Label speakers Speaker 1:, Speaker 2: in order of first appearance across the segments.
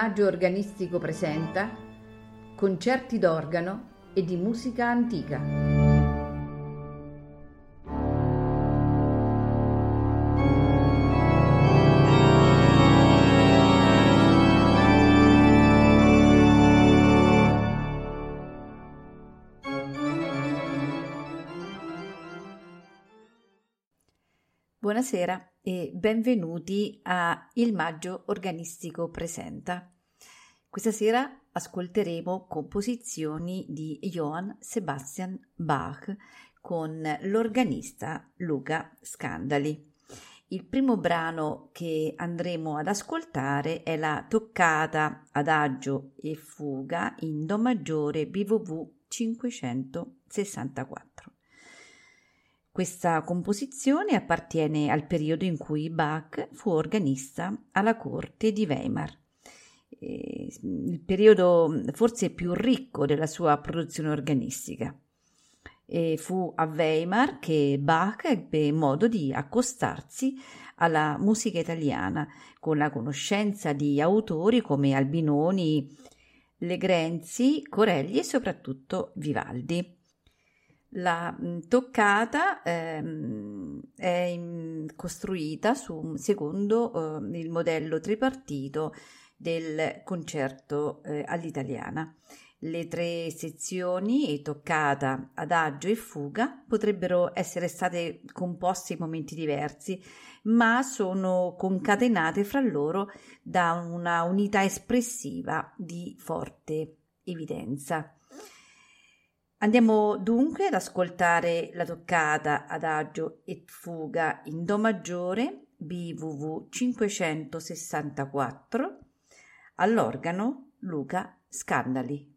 Speaker 1: Maggio Organistico presenta concerti d'organo e di musica antica.
Speaker 2: Buonasera e benvenuti a Il Maggio Organistico Presenta. Questa sera ascolteremo composizioni di Johann Sebastian Bach con l'organista Luca Scandali. Il primo brano che andremo ad ascoltare è la toccata adagio e fuga in Do maggiore BWV 564. Questa composizione appartiene al periodo in cui Bach fu organista alla corte di Weimar, il periodo forse più ricco della sua produzione organistica. E fu a Weimar che Bach ebbe modo di accostarsi alla musica italiana con la conoscenza di autori come Albinoni, Legrenzi, Corelli e soprattutto Vivaldi. La toccata ehm, è costruita su, secondo eh, il modello tripartito del concerto eh, all'italiana. Le tre sezioni, toccata, adagio e fuga, potrebbero essere state composte in momenti diversi, ma sono concatenate fra loro da una unità espressiva di forte evidenza. Andiamo dunque ad ascoltare la toccata adagio e fuga in Do maggiore BWV 564 all'organo Luca Scandali.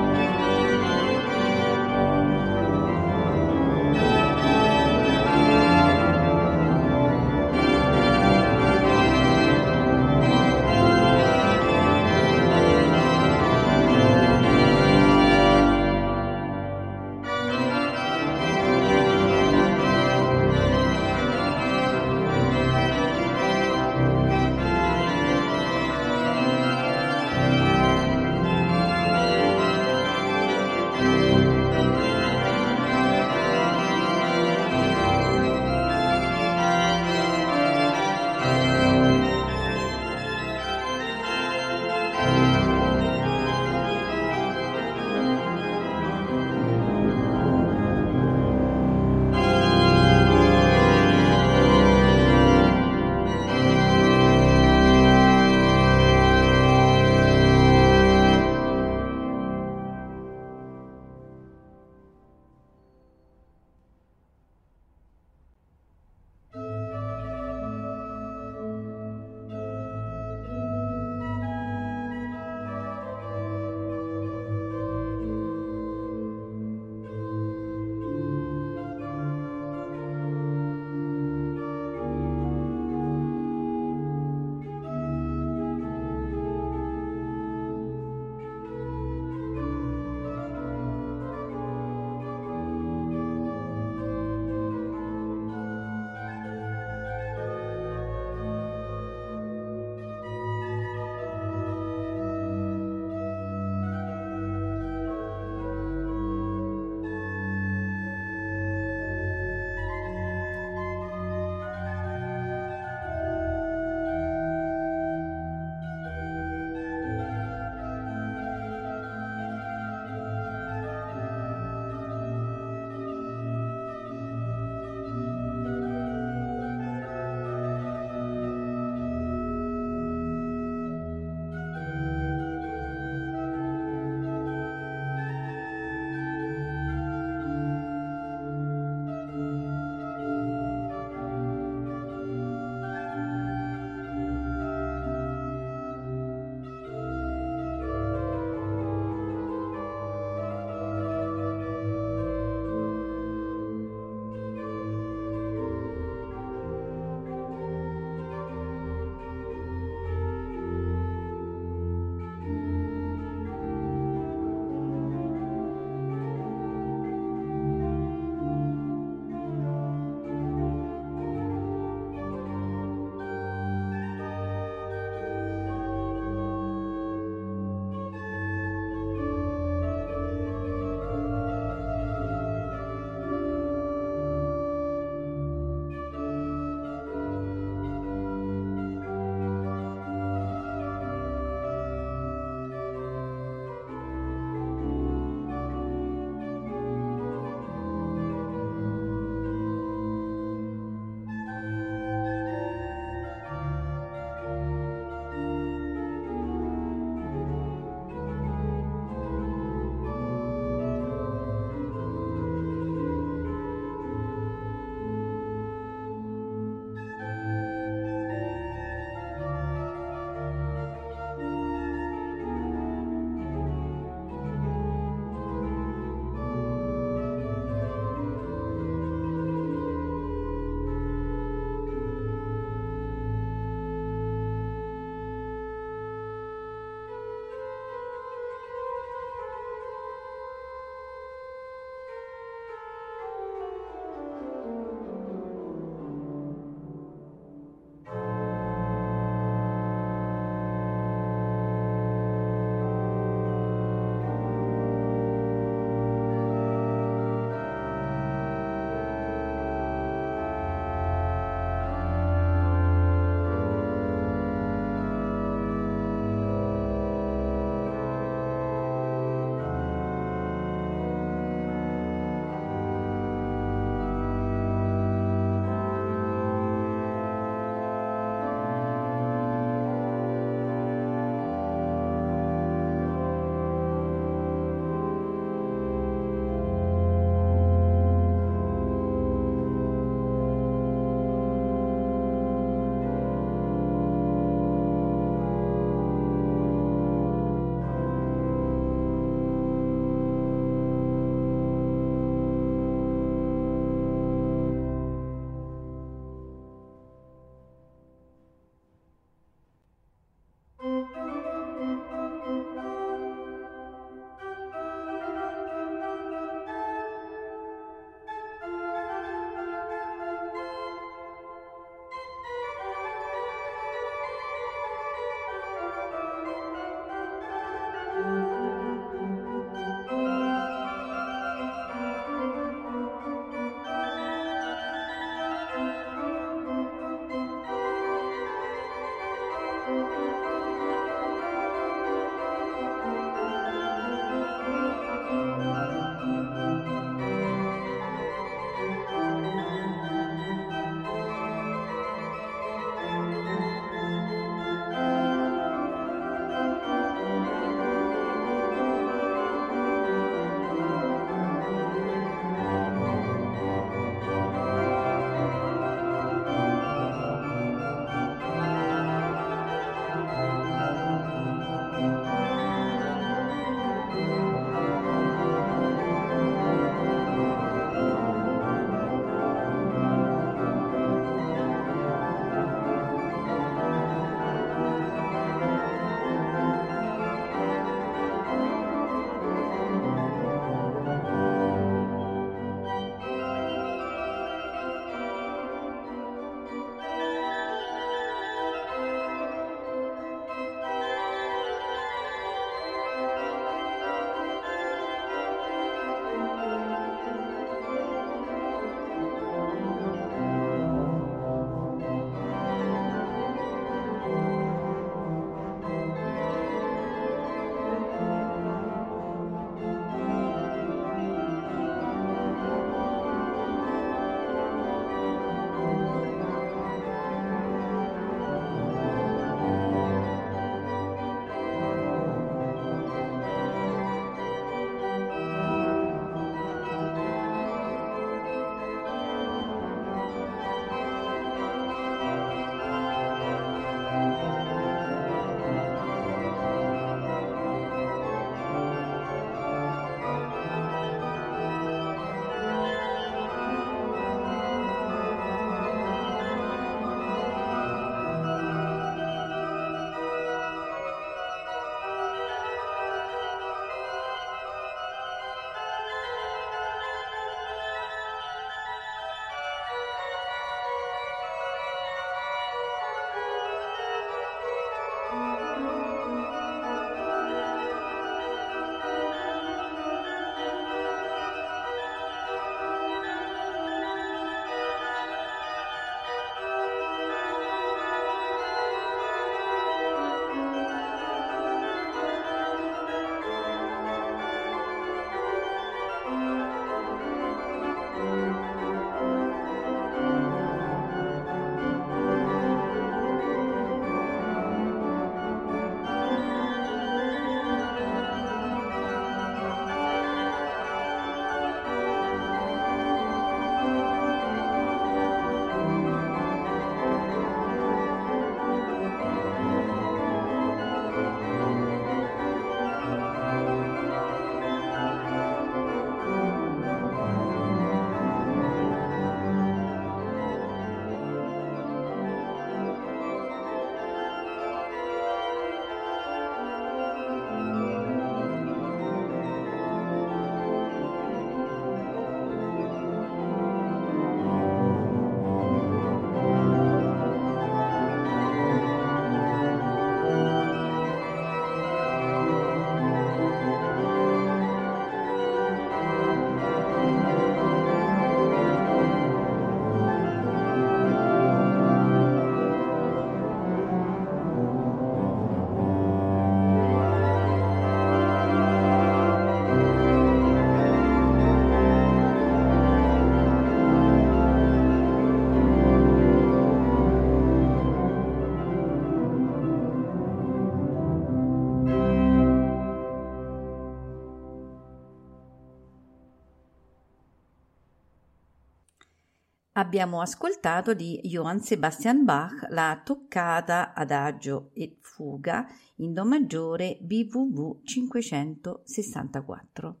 Speaker 2: Abbiamo ascoltato di Johann Sebastian Bach la toccata adagio e fuga in Do maggiore BWV 564.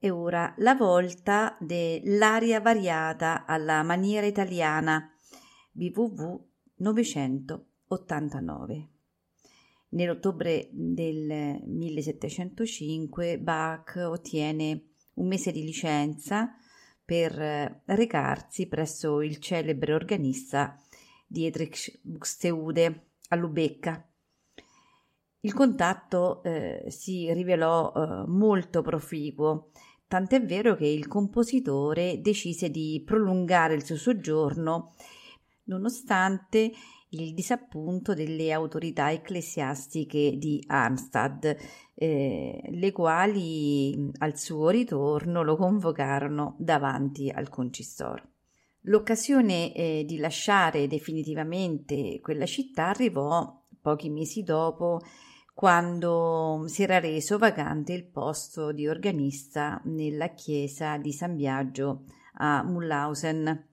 Speaker 2: E ora la volta dell'aria variata alla maniera italiana BWV 989. Nell'ottobre del 1705 Bach ottiene un mese di licenza per eh, recarsi presso il celebre organista Dietrich Buxtehude a Lubecca. Il contatto eh, si rivelò eh, molto proficuo, tant'è vero che il compositore decise di prolungare il suo soggiorno nonostante il disappunto delle autorità ecclesiastiche di Arnstadt, eh, le quali al suo ritorno lo convocarono davanti al concistoro. L'occasione eh, di lasciare definitivamente quella città arrivò pochi mesi dopo, quando si era reso vacante il posto di organista nella chiesa di San Biagio a Mullhausen.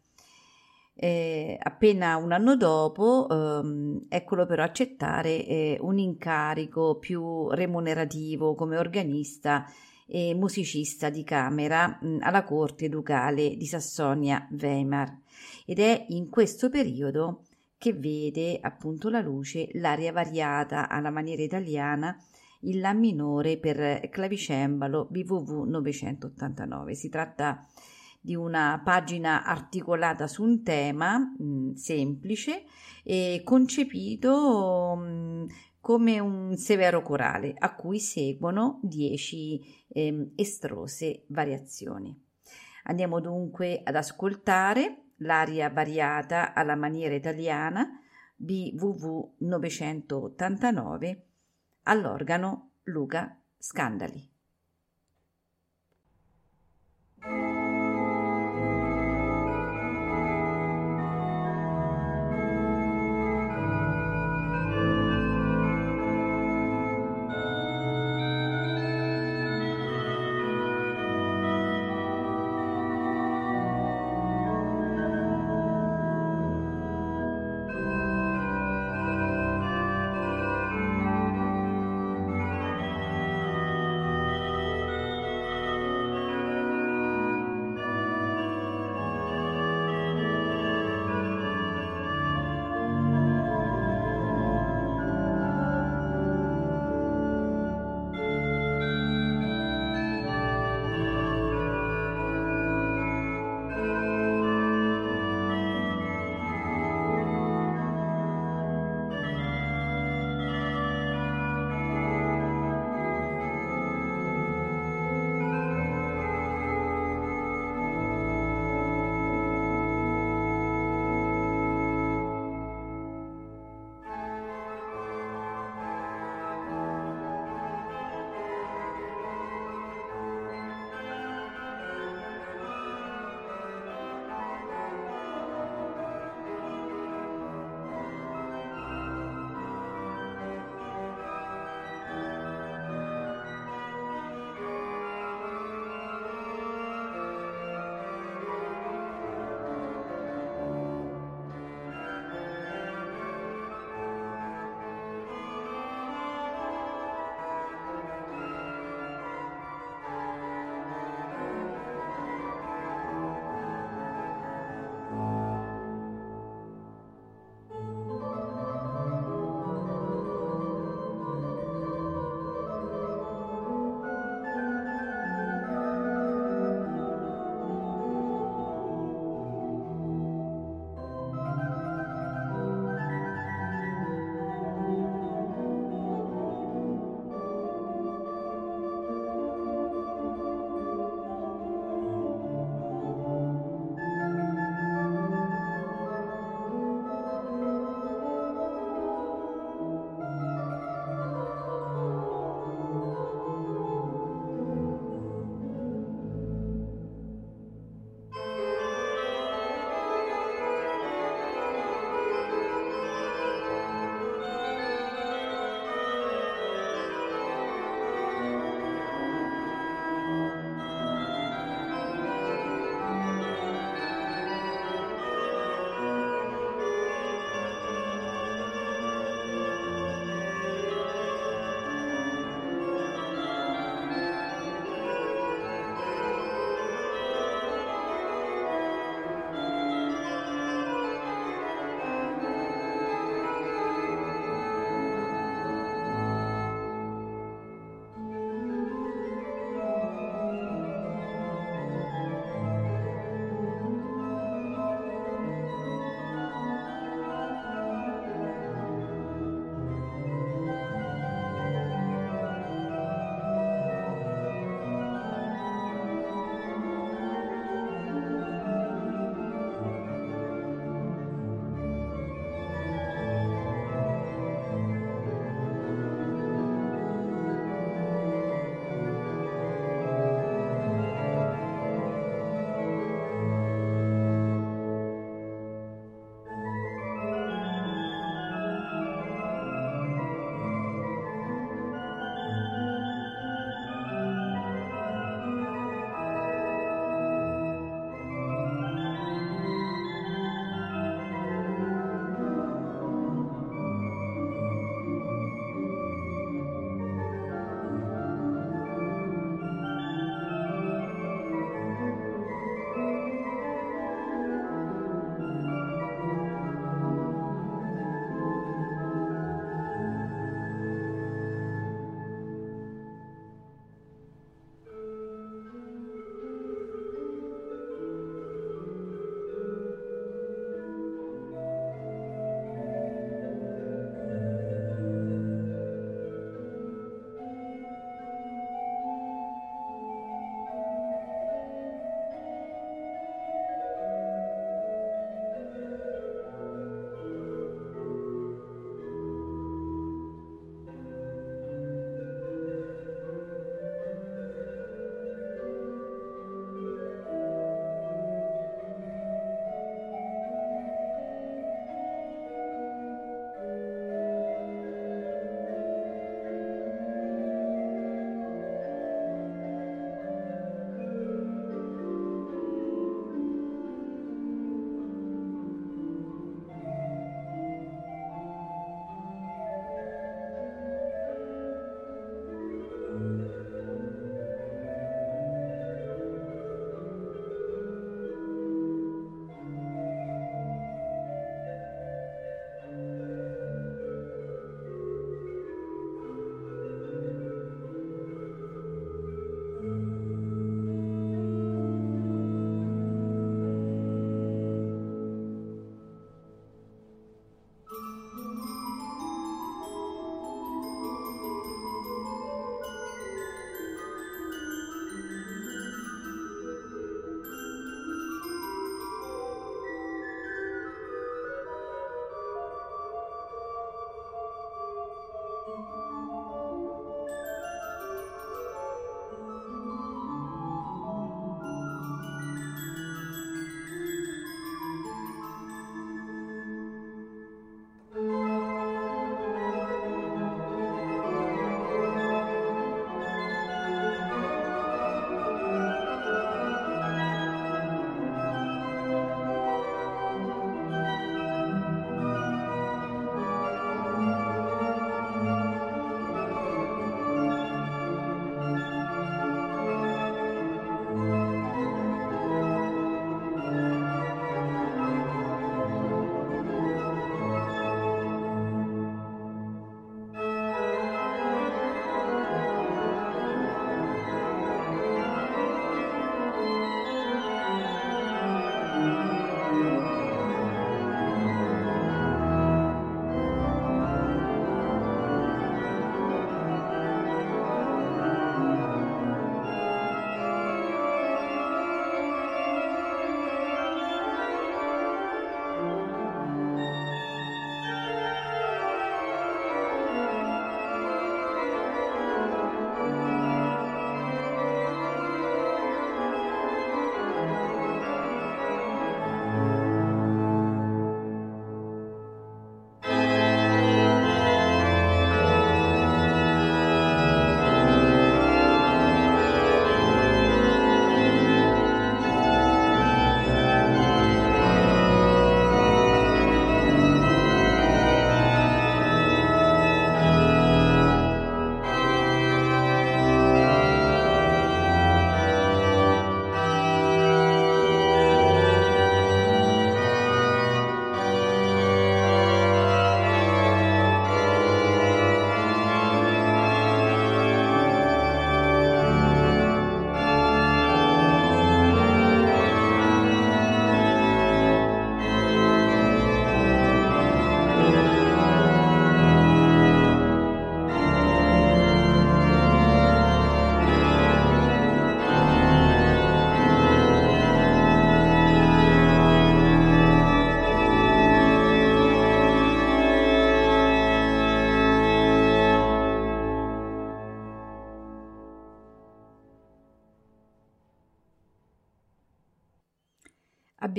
Speaker 2: Eh, appena un anno dopo, ehm, eccolo però accettare eh, un incarico più remunerativo come organista e musicista di camera mh, alla corte ducale di Sassonia-Weimar ed è in questo periodo che vede appunto la luce l'aria variata alla maniera italiana il La minore per clavicembalo BWV 989. Si tratta di una pagina articolata su un tema mh, mm, semplice e concepito mh, mm, come un severo corale a cui seguono dieci eh, estrose variazioni. Andiamo dunque ad ascoltare l'aria variata alla maniera italiana BWV 989 all'organo Luca Scandali.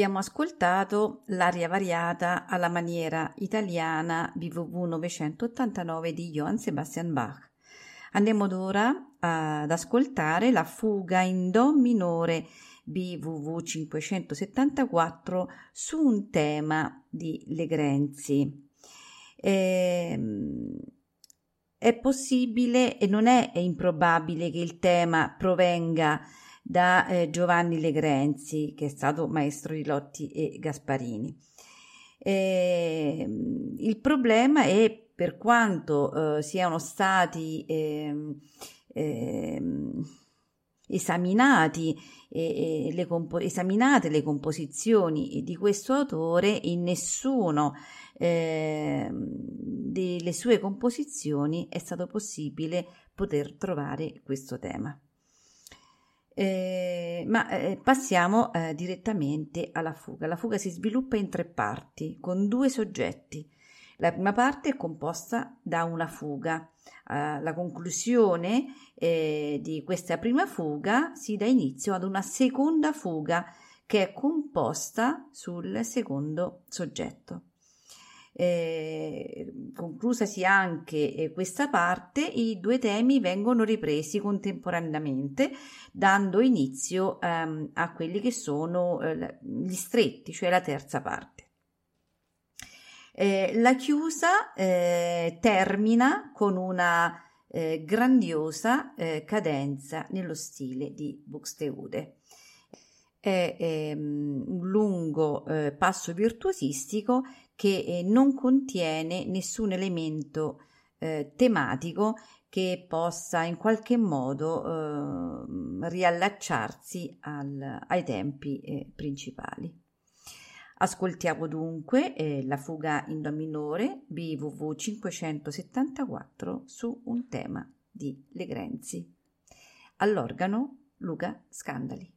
Speaker 2: Abbiamo ascoltato l'aria variata alla maniera italiana BWV 989 di Johann Sebastian Bach. Andiamo ora ad ascoltare la fuga in Do minore BWV 574 su un tema di Legrenzi. Eh, è possibile e non è improbabile che il tema provenga da eh, Giovanni Legrenzi, che è stato maestro di Lotti e Gasparini. Eh, il problema è per quanto eh, siano stati ehm, ehm, esaminati, le compo- esaminate le composizioni di questo autore, in nessuno eh, delle sue composizioni è stato possibile poter trovare questo tema. Eh, ma eh, passiamo eh, direttamente alla fuga. La fuga si sviluppa in tre parti, con due soggetti. La prima parte è composta da una fuga. Alla conclusione eh, di questa prima fuga si dà inizio ad una seconda fuga che è composta sul secondo soggetto. Eh, conclusasi anche eh, questa parte, i due temi vengono ripresi contemporaneamente, dando inizio ehm, a quelli che sono eh, gli stretti, cioè la terza parte. Eh, la chiusa eh, termina con una eh, grandiosa cadenza nello stile di Buxtehude è ehm, un lungo eh, passo virtuosistico che eh, non contiene nessun elemento eh, tematico che possa in qualche modo eh, riallacciarsi al, ai tempi eh, principali. Ascoltiamo dunque eh, la fuga in Do minore BWV 574 su un tema di Legrenzi. All'organo Luca Scandali.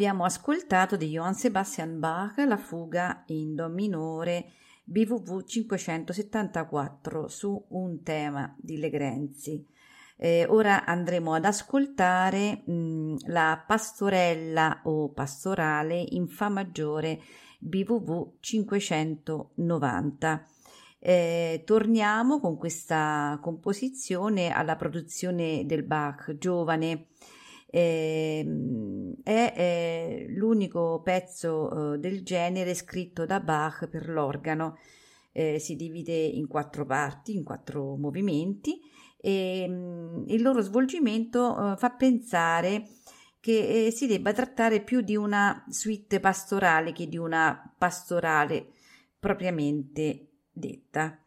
Speaker 2: Abbiamo ascoltato di Johann Sebastian Bach la fuga in Do minore BWV 574 su un tema di Legrenzi. Eh, ora andremo ad ascoltare mh, la pastorella o pastorale in Fa maggiore BWV 590. Eh, torniamo con questa composizione alla produzione del Bach giovane. Eh, è, è, l'unico pezzo eh, del genere scritto da Bach per l'organo. Eh, si divide in quattro parti, in quattro movimenti e mh, mm, il loro svolgimento eh, fa pensare che eh, si debba trattare più di una suite pastorale che di una pastorale propriamente detta.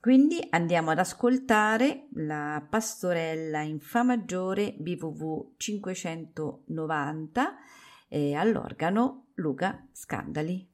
Speaker 2: Quindi andiamo ad ascoltare la pastorella in Fa maggiore BVV 590 e all'organo Luca Scandali.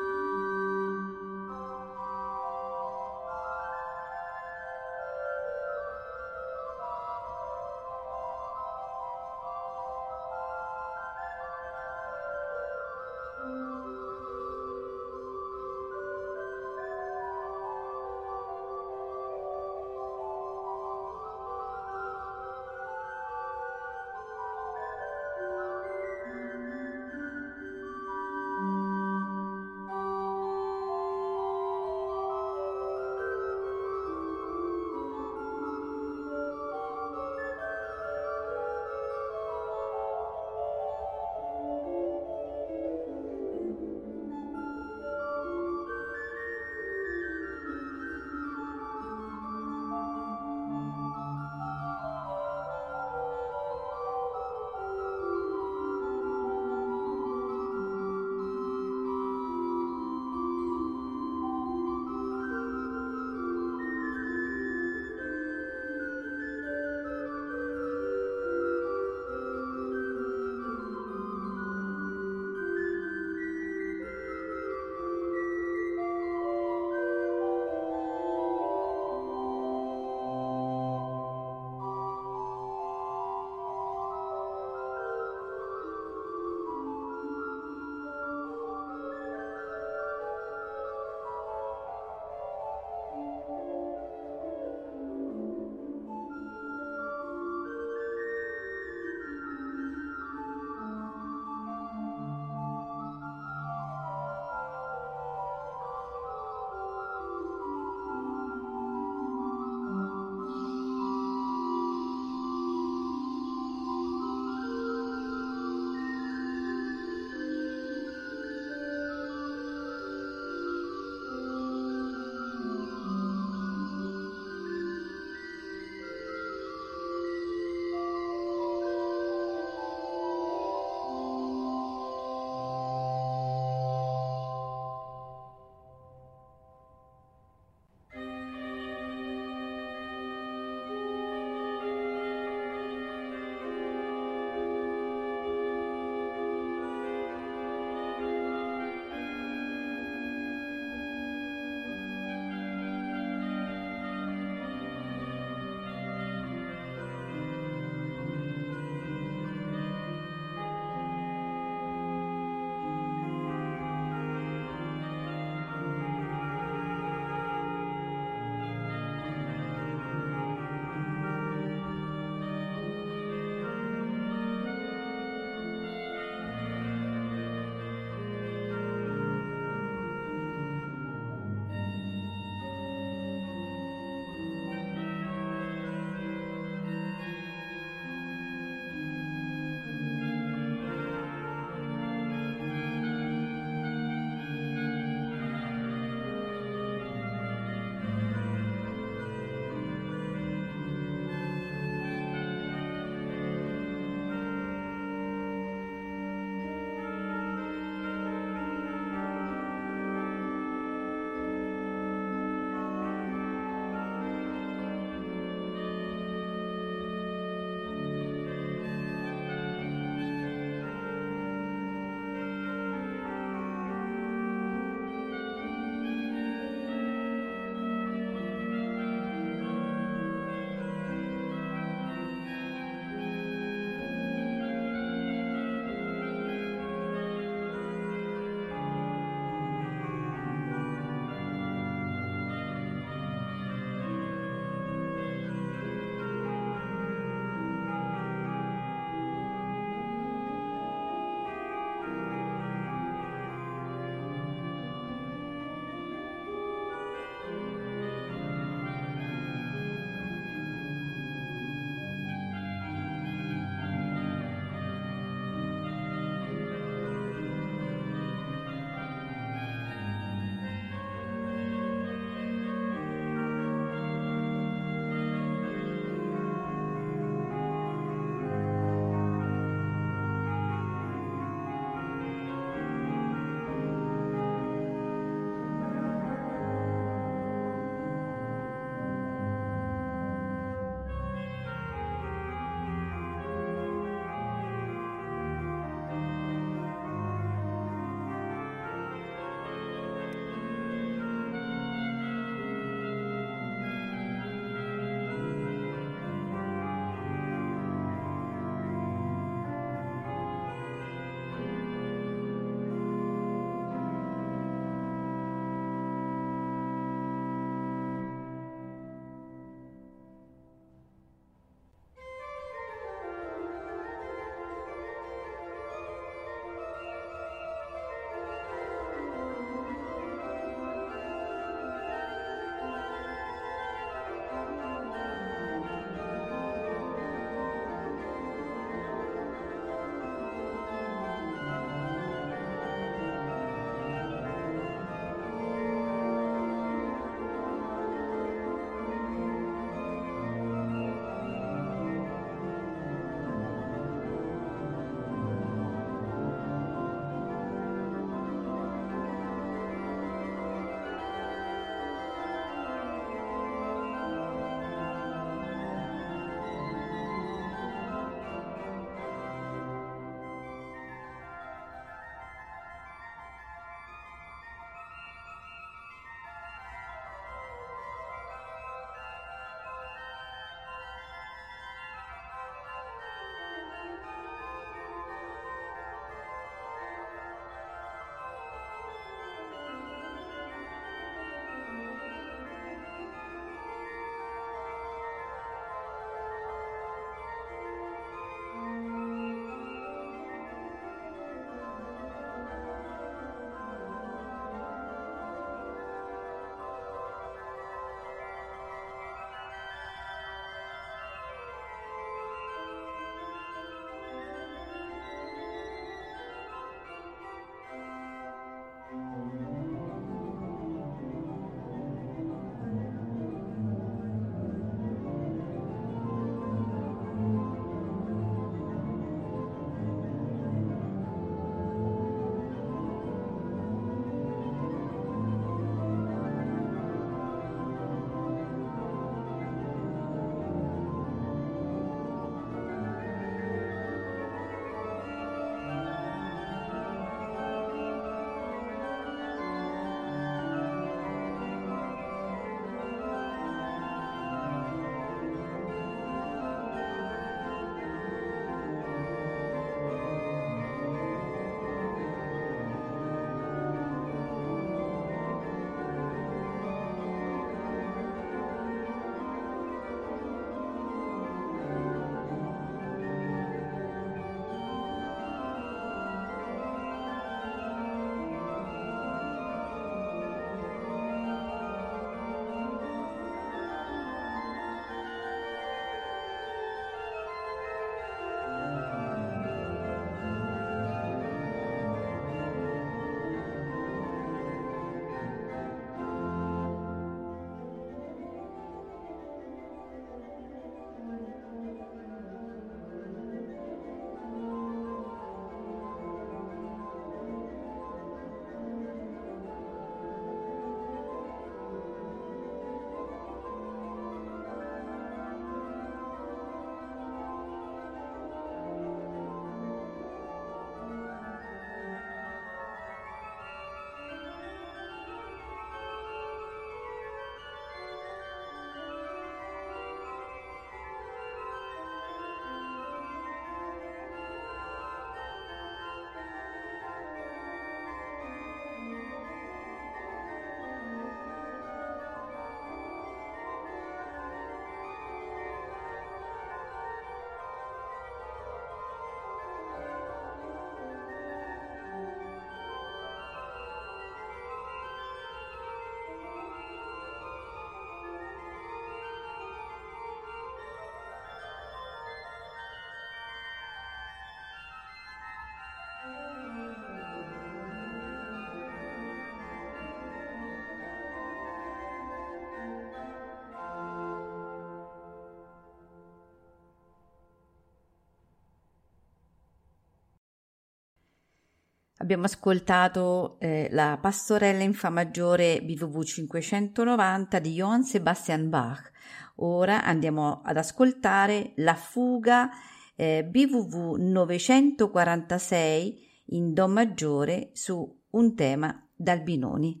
Speaker 2: Abbiamo ascoltato eh, la pastorella in Fa maggiore BWV 590 di Johann Sebastian Bach. Ora andiamo ad ascoltare la fuga eh, BWV 946 in Do maggiore su un tema d'Albinoni.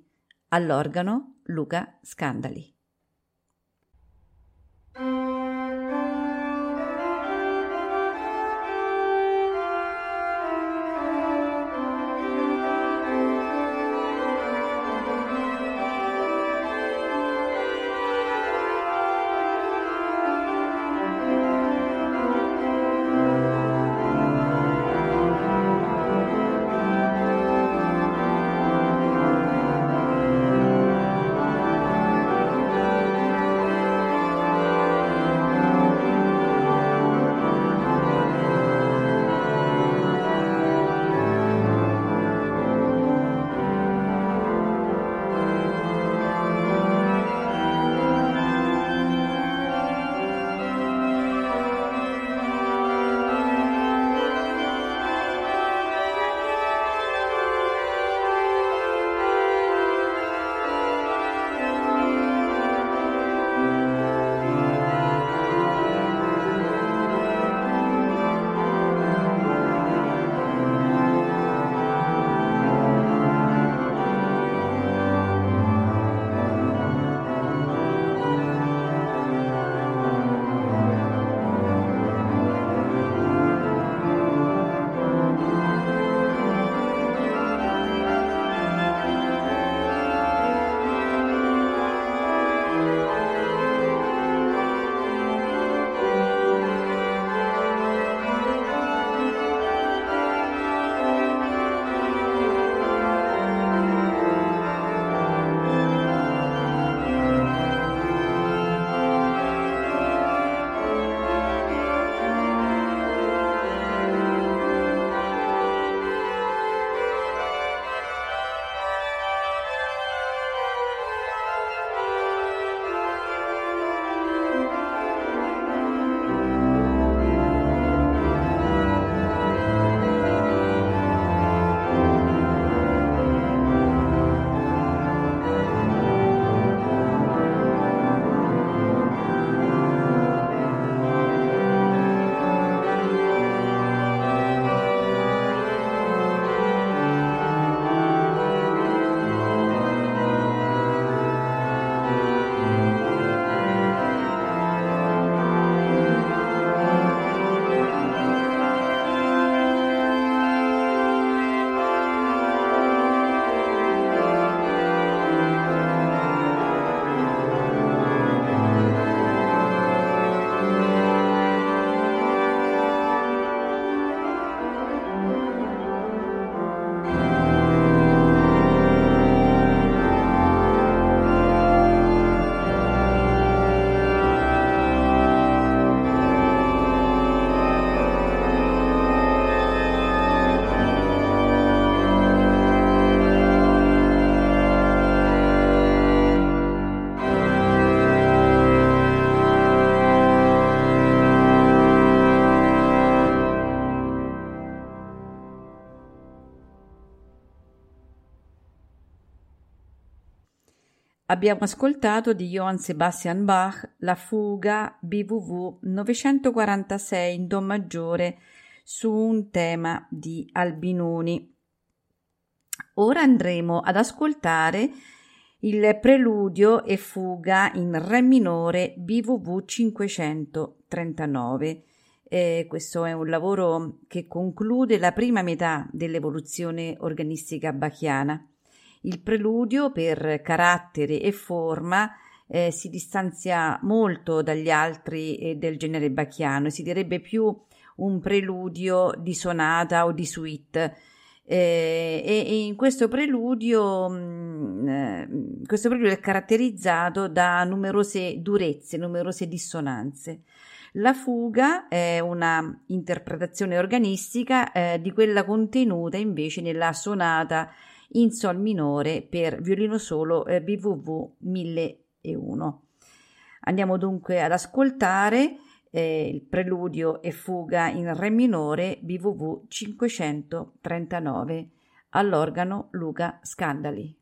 Speaker 2: All'organo Luca Scandali. Abbiamo ascoltato di Johann Sebastian Bach la fuga BWV 946 in Do maggiore su un tema di Albinoni. Ora andremo ad ascoltare il preludio e fuga in Re minore BWV 539. Eh, questo è un lavoro che conclude la prima metà dell'evoluzione organistica bachiana. Il preludio per carattere e forma eh, si distanzia molto dagli altri eh, del genere bacchiano, si direbbe più un preludio di sonata o di suite. Eh, e, e, in questo preludio, mh, mm, eh, questo preludio è caratterizzato da numerose durezze, numerose dissonanze. La fuga è una interpretazione organistica eh, di quella contenuta invece nella sonata in sol minore per violino solo eh, BWV 1001. Andiamo dunque ad ascoltare eh, il preludio e fuga in re minore BWV 539. all'organo Luca Scandali.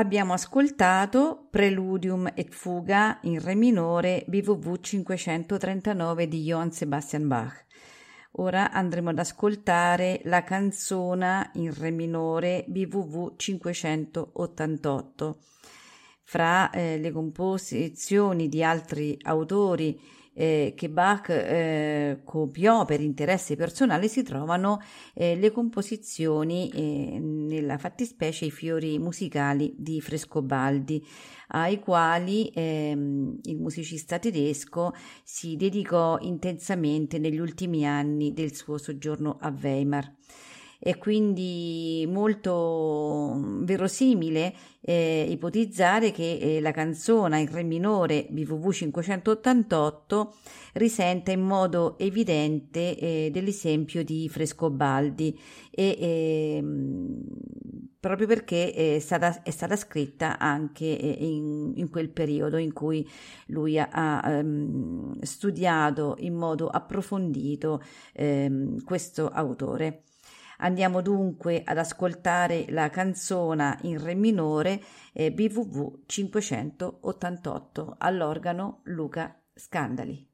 Speaker 2: Abbiamo ascoltato Preludium et Fuga in Re minore BWV 539 di Johann Sebastian Bach. Ora andremo ad ascoltare la canzona in Re minore BWV 588. Fra eh, le composizioni di altri autori eh, che Bach eh, copiò per interesse personale si trovano eh, le composizioni, eh, nella fattispecie i fiori musicali di Frescobaldi, ai quali ehm, il musicista tedesco si dedicò intensamente negli ultimi anni del suo soggiorno a Weimar è quindi molto verosimile eh, ipotizzare che eh, la canzone in re minore BVV 588 risenta in modo evidente eh, dell'esempio di Frescobaldi e ehm, proprio perché è stata, è stata scritta anche eh, in, in, quel periodo in cui lui ha, ha um, studiato in modo approfondito um, questo autore. Andiamo dunque ad ascoltare la canzone in Re minore eh, BVV 588 all'organo Luca Scandali.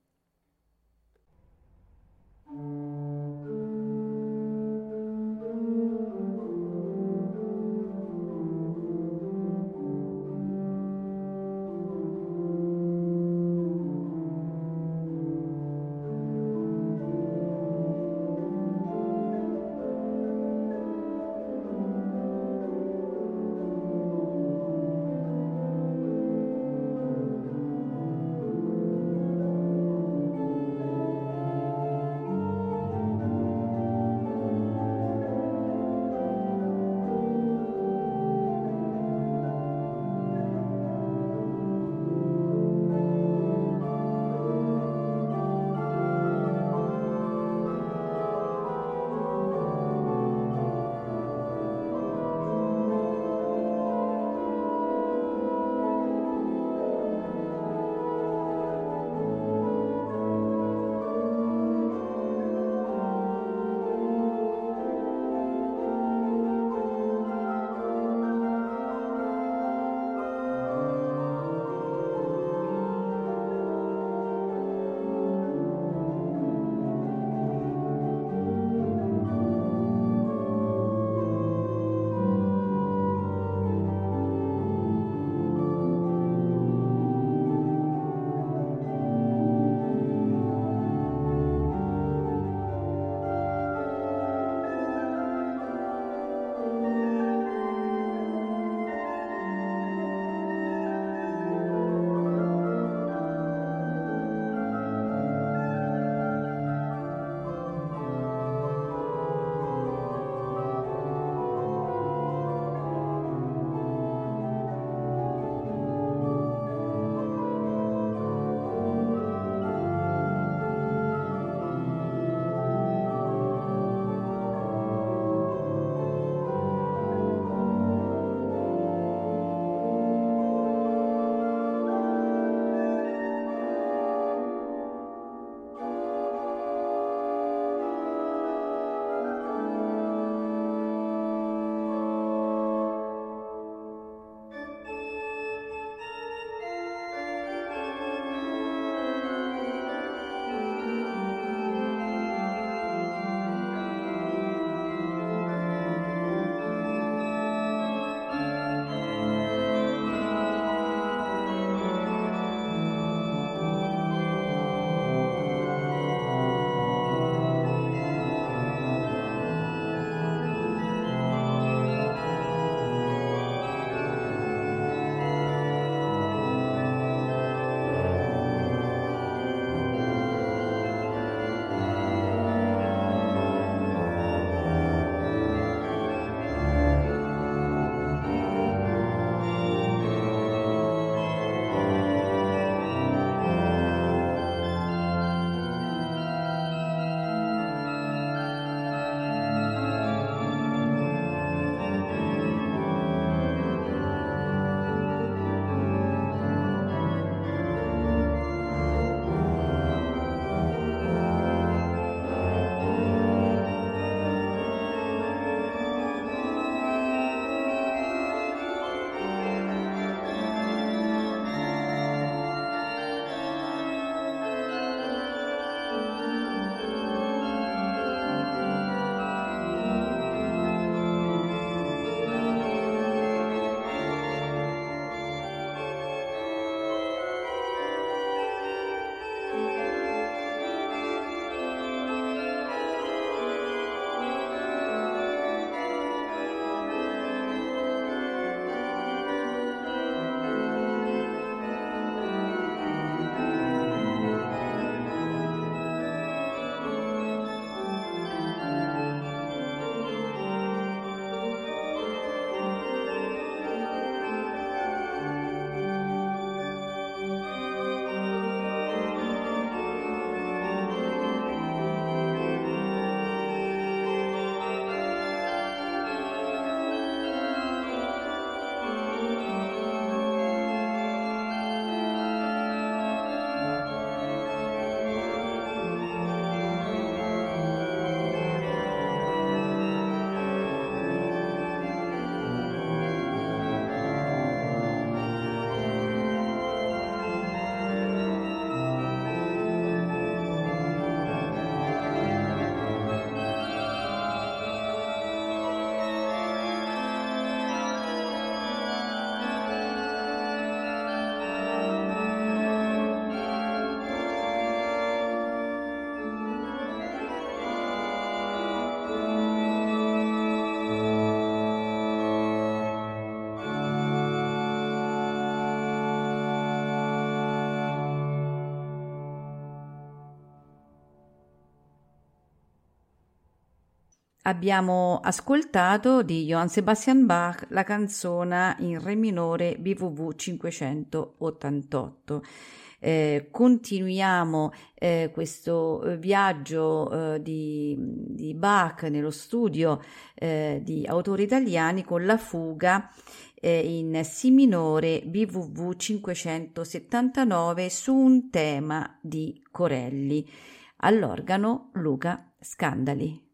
Speaker 2: Abbiamo ascoltato di Johann Sebastian Bach la canzone in Re minore BWV 588. Eh, continuiamo eh, questo eh, viaggio eh, di, di, Bach nello studio eh, di autori italiani con la fuga eh, in Si minore BWV 579 su un tema di Corelli. All'organo Luca Scandali.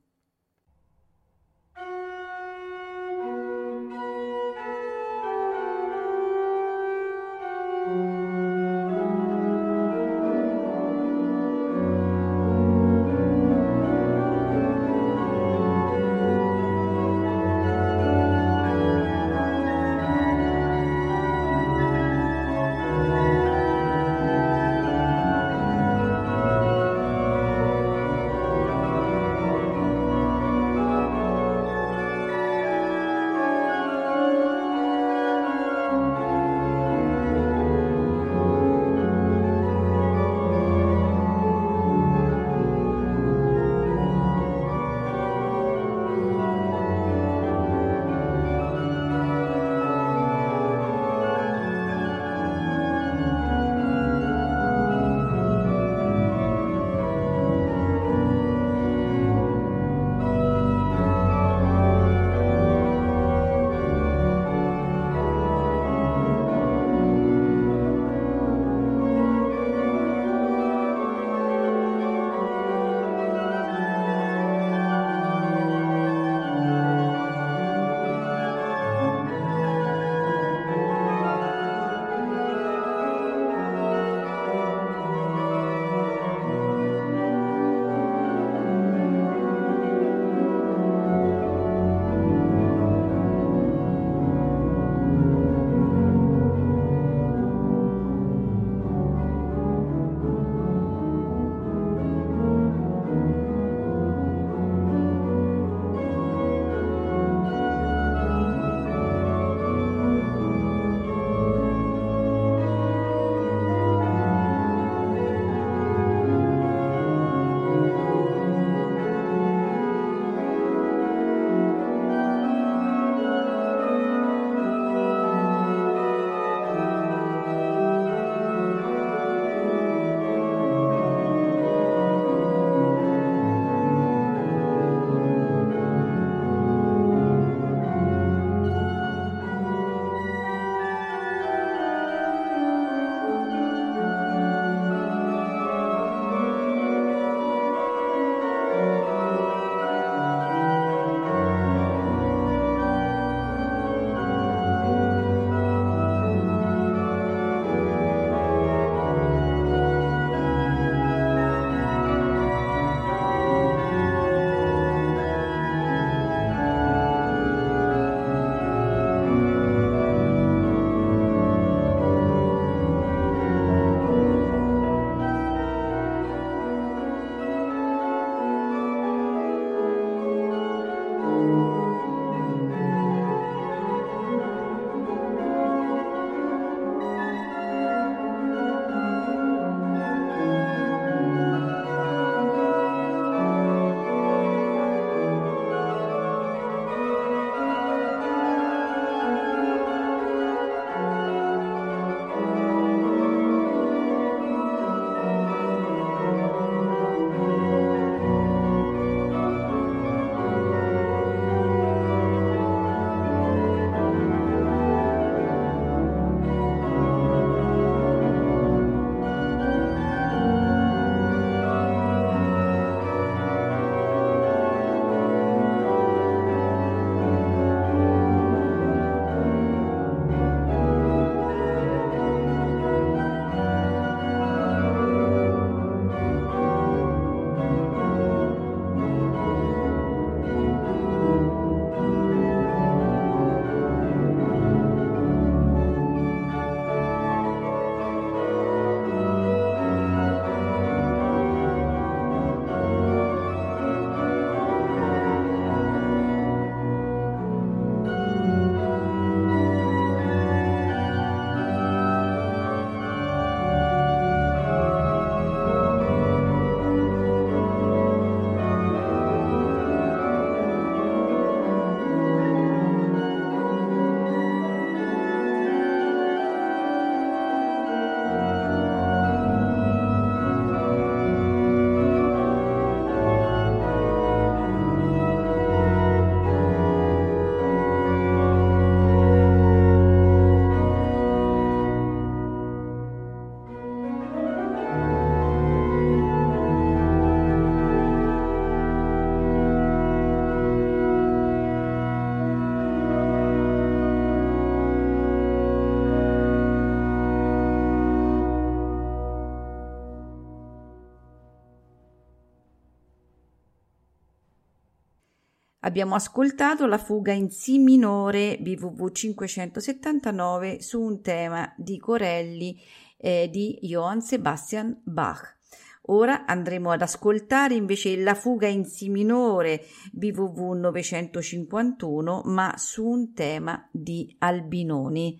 Speaker 2: Abbiamo ascoltato la fuga in Si minore BWV 579 su un tema di Corelli eh, di Johann Sebastian Bach. Ora andremo ad ascoltare invece la fuga in Si minore BWV 951, ma su un tema di Albinoni.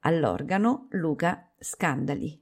Speaker 2: All'organo Luca Scandali.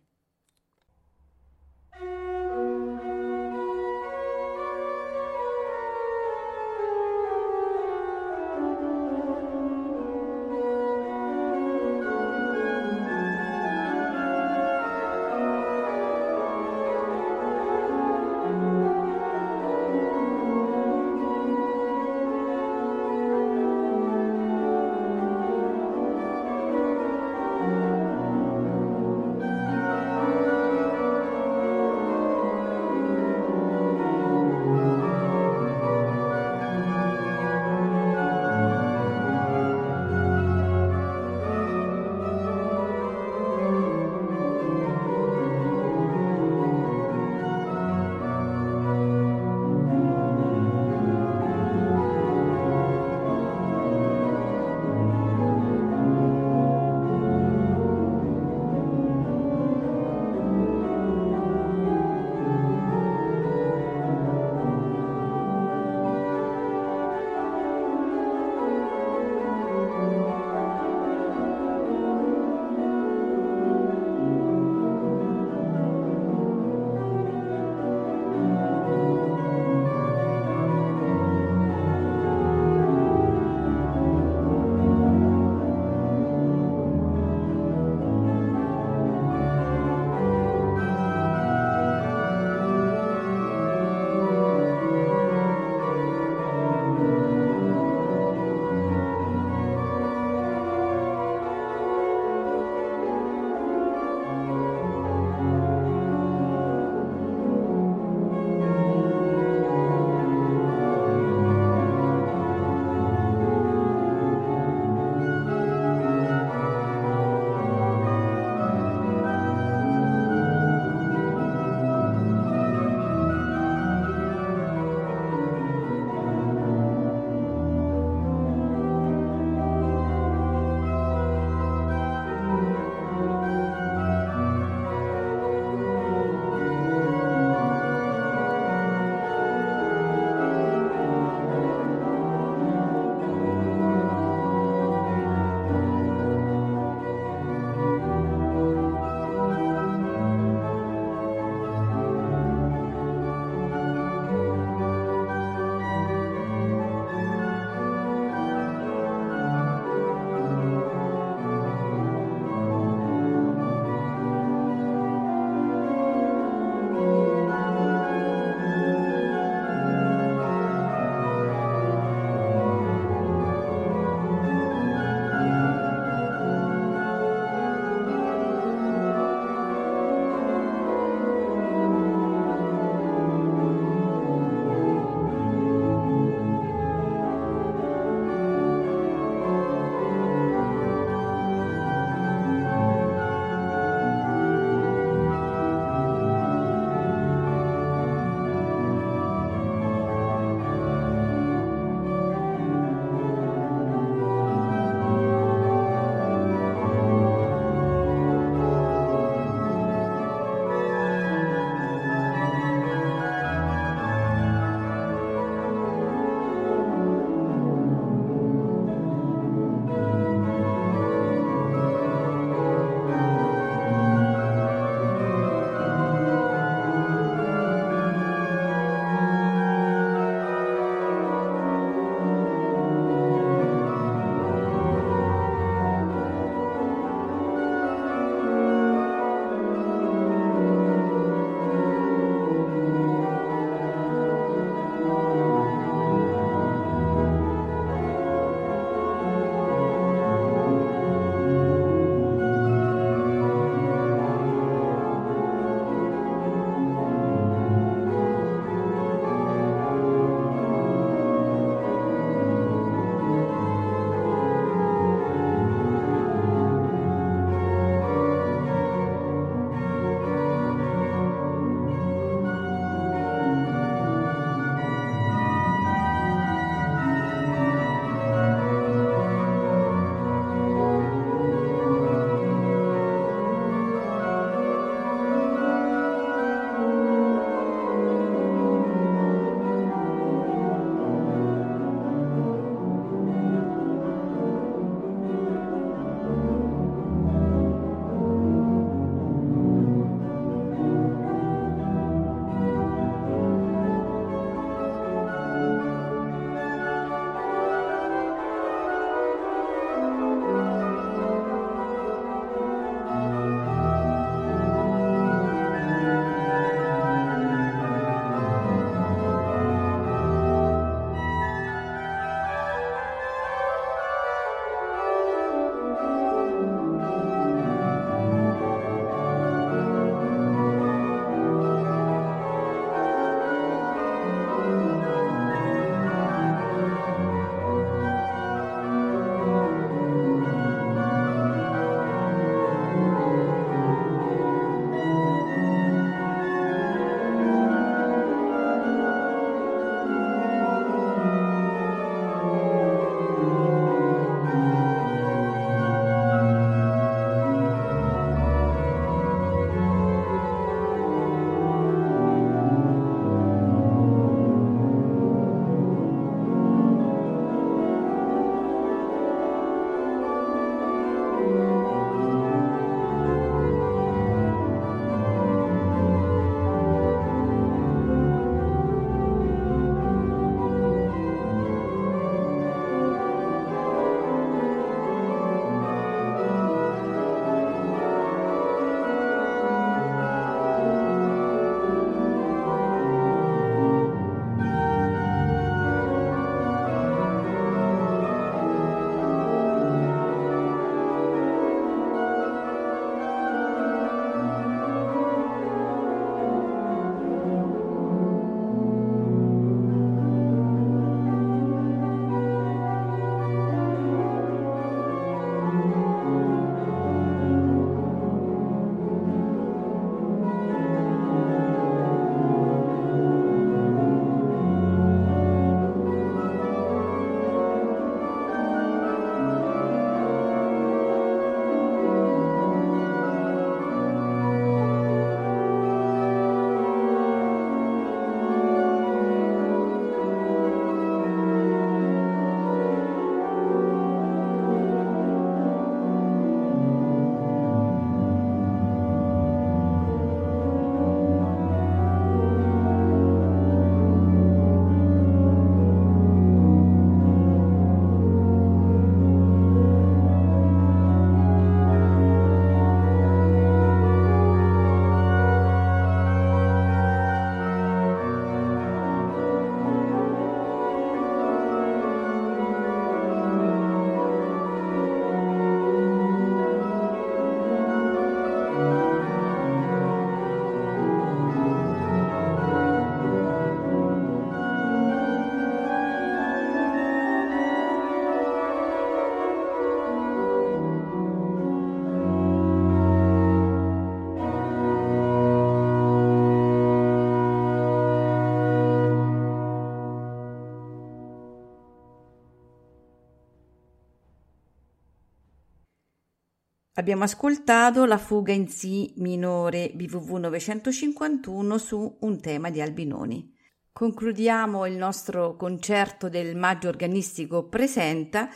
Speaker 2: Abbiamo ascoltato la fuga in Si minore BVV 951 su un tema di Albinoni. Concludiamo il nostro concerto del Maggio Organistico Presenta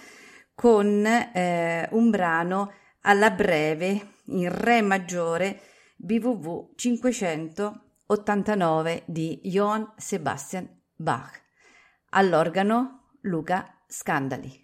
Speaker 2: con eh, un brano alla breve in Re maggiore BVV 589 di Johann Sebastian Bach. All'organo Luca Scandali.